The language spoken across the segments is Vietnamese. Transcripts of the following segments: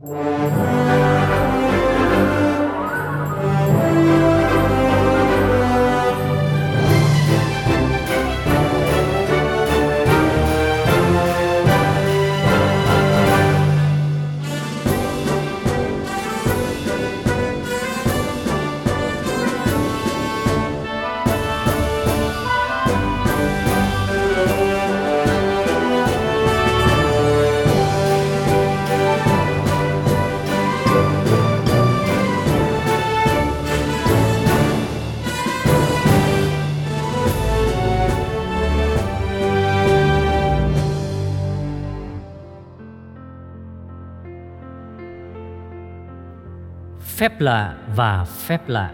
Música Phép lạ và phép lạ.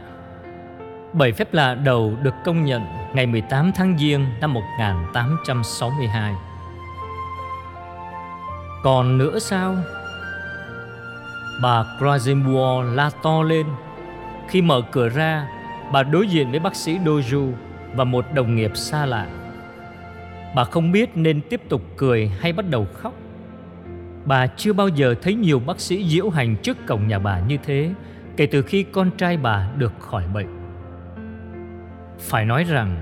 Bảy phép lạ đầu được công nhận ngày 18 tháng Giêng năm 1862 Còn nữa sao? Bà Krasimua la to lên. Khi mở cửa ra, Bà đối diện với bác sĩ Doju Và một đồng nghiệp xa lạ. Bà không biết nên tiếp tục cười hay bắt đầu khóc. Bà chưa bao giờ thấy nhiều bác sĩ diễu hành trước cổng nhà bà như thế kể từ khi con trai bà được khỏi bệnh. Phải nói rằng,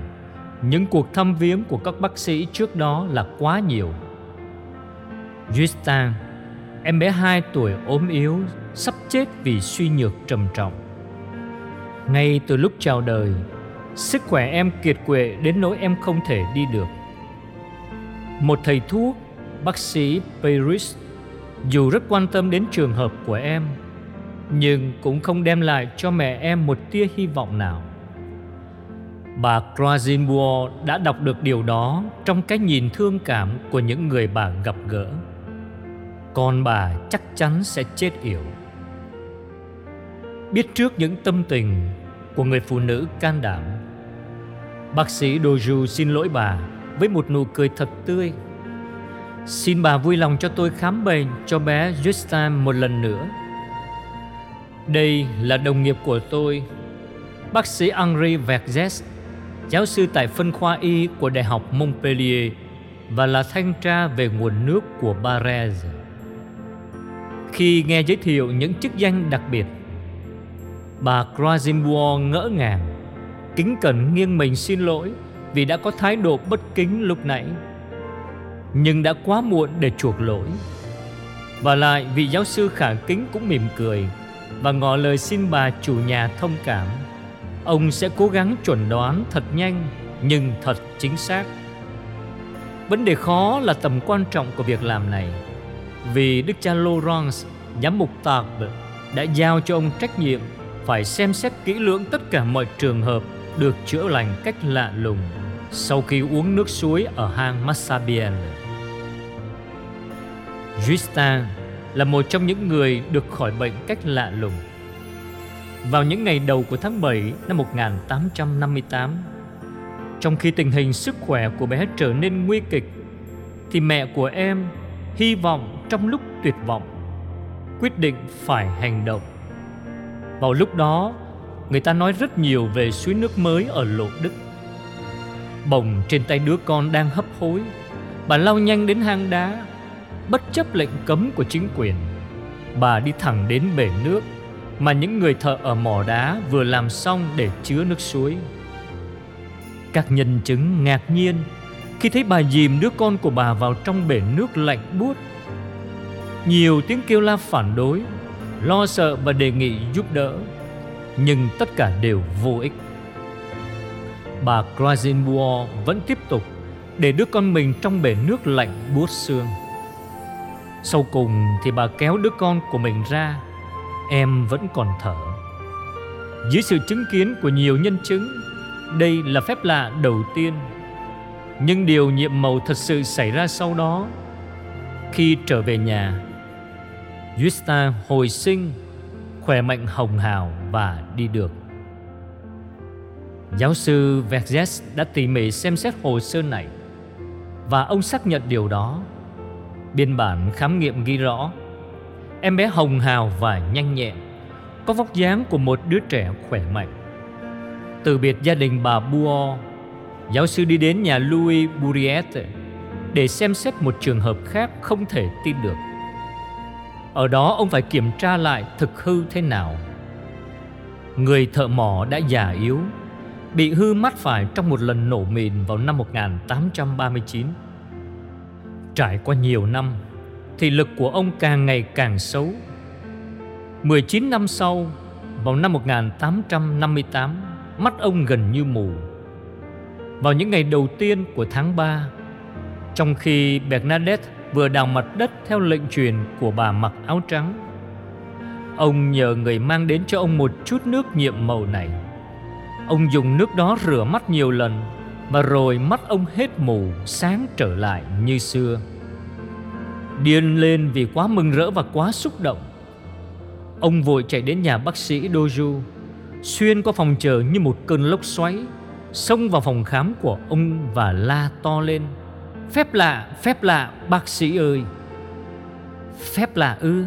những cuộc thăm viếng của các bác sĩ trước đó là quá nhiều. Justin, em bé 2 tuổi ốm yếu, sắp chết vì suy nhược trầm trọng. Ngay từ lúc chào đời, sức khỏe em kiệt quệ đến nỗi em không thể đi được. Một thầy thuốc, bác sĩ Paris, dù rất quan tâm đến trường hợp của em, nhưng cũng không đem lại cho mẹ em một tia hy vọng nào. Bà Krasinbuor đã đọc được điều đó trong cái nhìn thương cảm của những người bà gặp gỡ. Con bà chắc chắn sẽ chết yểu. Biết trước những tâm tình của người phụ nữ can đảm, bác sĩ Doju xin lỗi bà với một nụ cười thật tươi. Xin bà vui lòng cho tôi khám bệnh cho bé Justin một lần nữa đây là đồng nghiệp của tôi, bác sĩ Henri Vergès, giáo sư tại phân khoa y của Đại học Montpellier và là thanh tra về nguồn nước của Barres. Khi nghe giới thiệu những chức danh đặc biệt, bà Krasimbourg ngỡ ngàng, kính cẩn nghiêng mình xin lỗi vì đã có thái độ bất kính lúc nãy. Nhưng đã quá muộn để chuộc lỗi. Và lại vị giáo sư khả kính cũng mỉm cười và ngỏ lời xin bà chủ nhà thông cảm. Ông sẽ cố gắng chuẩn đoán thật nhanh nhưng thật chính xác. Vấn đề khó là tầm quan trọng của việc làm này vì Đức cha Laurence, giám mục tạc đã giao cho ông trách nhiệm phải xem xét kỹ lưỡng tất cả mọi trường hợp được chữa lành cách lạ lùng sau khi uống nước suối ở hang Massabielle. Justin là một trong những người được khỏi bệnh cách lạ lùng. Vào những ngày đầu của tháng 7 năm 1858, trong khi tình hình sức khỏe của bé trở nên nguy kịch, thì mẹ của em hy vọng trong lúc tuyệt vọng, quyết định phải hành động. Vào lúc đó, người ta nói rất nhiều về suối nước mới ở Lộ Đức. Bồng trên tay đứa con đang hấp hối, bà lao nhanh đến hang đá bất chấp lệnh cấm của chính quyền. Bà đi thẳng đến bể nước mà những người thợ ở mỏ đá vừa làm xong để chứa nước suối. Các nhân chứng ngạc nhiên khi thấy bà dìm đứa con của bà vào trong bể nước lạnh buốt. Nhiều tiếng kêu la phản đối, lo sợ và đề nghị giúp đỡ, nhưng tất cả đều vô ích. Bà Krasenbuor vẫn tiếp tục để đứa con mình trong bể nước lạnh buốt xương. Sau cùng thì bà kéo đứa con của mình ra, Em vẫn còn thở. Dưới sự chứng kiến của nhiều nhân chứng, Đây là phép lạ đầu tiên. Nhưng điều nhiệm màu thật sự xảy ra sau đó, Khi trở về nhà, Yusta hồi sinh, Khỏe mạnh hồng hào và đi được. Giáo sư Verges đã tỉ mỉ xem xét hồ sơ này. Và ông xác nhận điều đó. Biên bản khám nghiệm ghi rõ, Em bé hồng hào và nhanh nhẹn, Có vóc dáng của một đứa trẻ khỏe mạnh. Từ biệt gia đình bà Buo, Giáo sư đi đến nhà Louis Buriette Để xem xét một trường hợp khác không thể tin được. Ở đó ông phải kiểm tra lại thực hư thế nào. Người thợ mỏ đã già yếu Bị hư mắt phải trong một lần nổ mìn vào năm 1839 Trải qua nhiều năm, thì lực của ông càng ngày càng xấu. 19 năm sau, Vào năm 1858 Mắt ông gần như mù. Vào những ngày đầu tiên của tháng 3 Trong khi Bernadette vừa đào mặt đất theo lệnh truyền của bà mặc áo trắng, Ông nhờ người mang đến cho ông một chút nước nhiệm màu này. Ông dùng nước đó rửa mắt nhiều lần Và rồi mắt ông hết mù sáng trở lại như xưa. Điên lên vì quá mừng rỡ và quá xúc động. Ông vội chạy đến nhà bác sĩ Doju Xuyên qua phòng chờ như một cơn lốc xoáy Xông vào phòng khám của ông và la to lên Phép lạ, phép lạ, bác sĩ ơi. Phép lạ ư?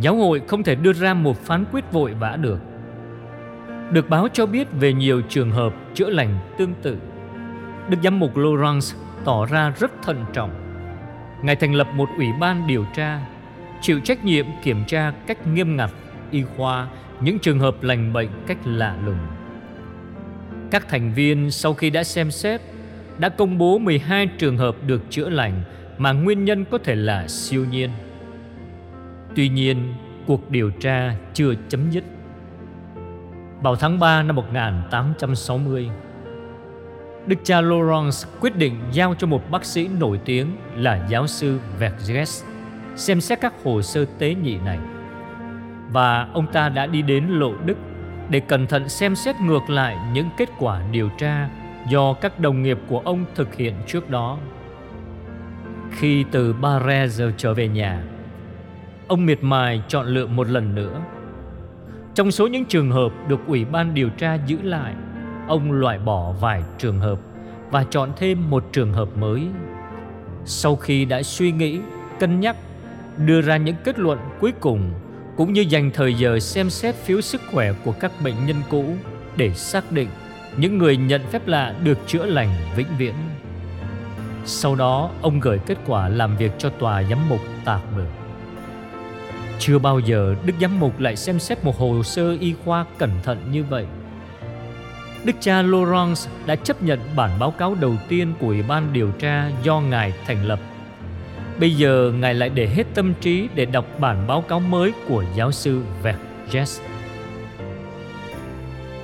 Giáo hội không thể đưa ra một phán quyết vội vã được. Được báo cho biết về nhiều trường hợp chữa lành tương tự Đức giám mục Lawrence tỏ ra rất thận trọng Ngài thành lập một ủy ban điều tra Chịu trách nhiệm kiểm tra cách nghiêm ngặt y khoa những trường hợp lành bệnh cách lạ lùng Các thành viên sau khi đã xem xét đã công bố 12 trường hợp được chữa lành mà nguyên nhân có thể là siêu nhiên. Tuy nhiên, cuộc điều tra chưa chấm dứt. Vào tháng 3 năm 1860, Đức cha Lawrence quyết định giao cho một bác sĩ nổi tiếng là giáo sư Verges xem xét các hồ sơ tế nhị này. Và ông ta đã đi đến Lộ Đức để cẩn thận xem xét ngược lại những kết quả điều tra do các đồng nghiệp của ông thực hiện trước đó. Khi từ Barre trở về nhà, ông miệt mài chọn lựa một lần nữa. Trong số những trường hợp được Ủy ban điều tra giữ lại, ông loại bỏ vài trường hợp và chọn thêm một trường hợp mới. Sau khi đã suy nghĩ, cân nhắc, đưa ra những kết luận cuối cùng cũng như dành thời giờ xem xét phiếu sức khỏe của các bệnh nhân cũ để xác định những người nhận phép lạ được chữa lành vĩnh viễn. Sau đó, ông gửi kết quả làm việc cho tòa giám mục tạc bờ. Chưa bao giờ Đức Giám mục lại xem xét một hồ sơ y khoa cẩn thận như vậy. Đức cha Laurence đã chấp nhận bản báo cáo đầu tiên của Ủy ban điều tra do Ngài thành lập. Bây giờ Ngài lại để hết tâm trí để đọc bản báo cáo mới của giáo sư Verges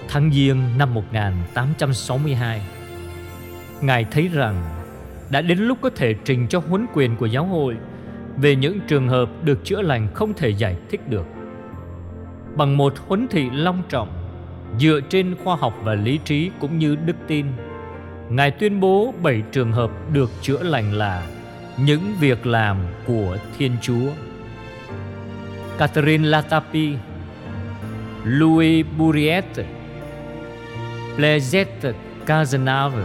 tháng Giêng năm 1862. Ngài thấy rằng đã đến lúc có thể trình cho huấn quyền của giáo hội về những trường hợp được chữa lành không thể giải thích được. Bằng một huấn thị long trọng, dựa trên khoa học và lý trí cũng như đức tin, Ngài tuyên bố bảy trường hợp được chữa lành là những việc làm của Thiên Chúa. Catherine Latapi, Louis Buriet, Plezet Cazenave,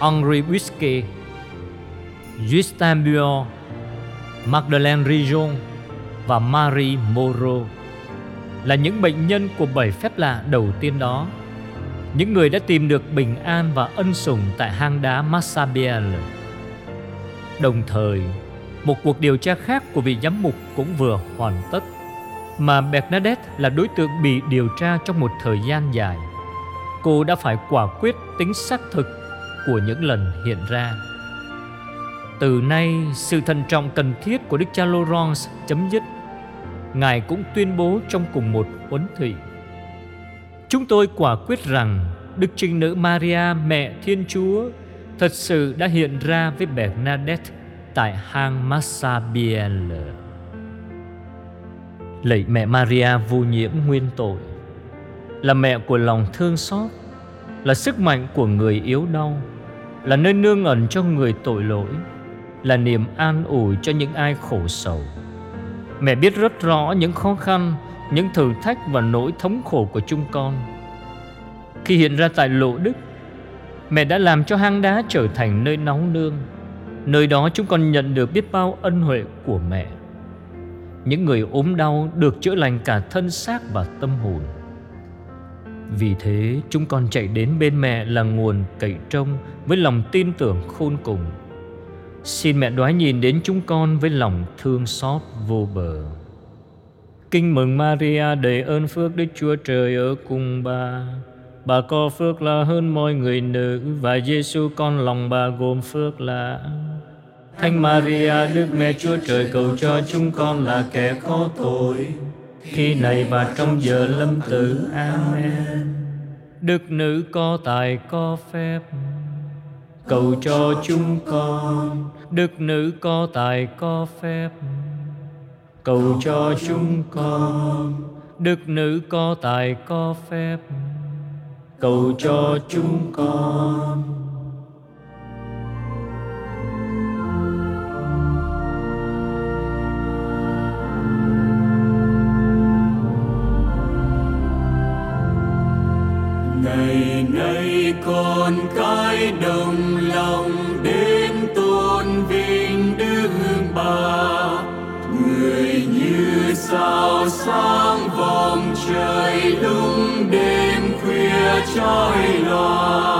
Henri Busquet, Justin Buon, Magdalene Rijon và Marie Moreau là những bệnh nhân của bảy phép lạ đầu tiên đó. Những người đã tìm được bình an và ân sủng tại hang đá Massabielle. Đồng thời, một cuộc điều tra khác của vị giám mục cũng vừa hoàn tất mà Bernadette là đối tượng bị điều tra trong một thời gian dài cô đã phải quả quyết tính xác thực của những lần hiện ra. Từ nay, sự thận trọng cần thiết của Đức cha Laurence chấm dứt. Ngài cũng tuyên bố trong cùng một huấn thị. Chúng tôi quả quyết rằng Đức Trinh Nữ Maria Mẹ Thiên Chúa thật sự đã hiện ra với Bernadette tại hang Massabielle. Lạy mẹ Maria vô nhiễm nguyên tội là mẹ của lòng thương xót, là sức mạnh của người yếu đau, là nơi nương ẩn cho người tội lỗi, là niềm an ủi cho những ai khổ sầu. Mẹ biết rất rõ những khó khăn, những thử thách và nỗi thống khổ của chúng con. Khi hiện ra tại lộ đức, mẹ đã làm cho hang đá trở thành nơi nóng nương. Nơi đó chúng con nhận được biết bao ân huệ của mẹ. Những người ốm đau được chữa lành cả thân xác và tâm hồn. Vì thế chúng con chạy đến bên mẹ là nguồn cậy trông với lòng tin tưởng khôn cùng. Xin mẹ đoái nhìn đến chúng con với lòng thương xót vô bờ. Kinh mừng Maria đầy ơn phước Đức Chúa Trời ở cùng bà. Bà có phước là hơn mọi người nữ và Giêsu con lòng bà gồm phước là Thánh Maria, Đức Mẹ Chúa Trời cầu cho chúng con là kẻ có tội khi này và trong giờ lâm tử. Amen. Đức nữ có tài có phép cầu cho chúng con, đức nữ có tài có phép. Cầu cho chúng con, đức nữ có tài có phép. Cầu cho chúng con. Ngày nay con cái đức người như sao sáng vòng trời lúc đêm khuya trói loạn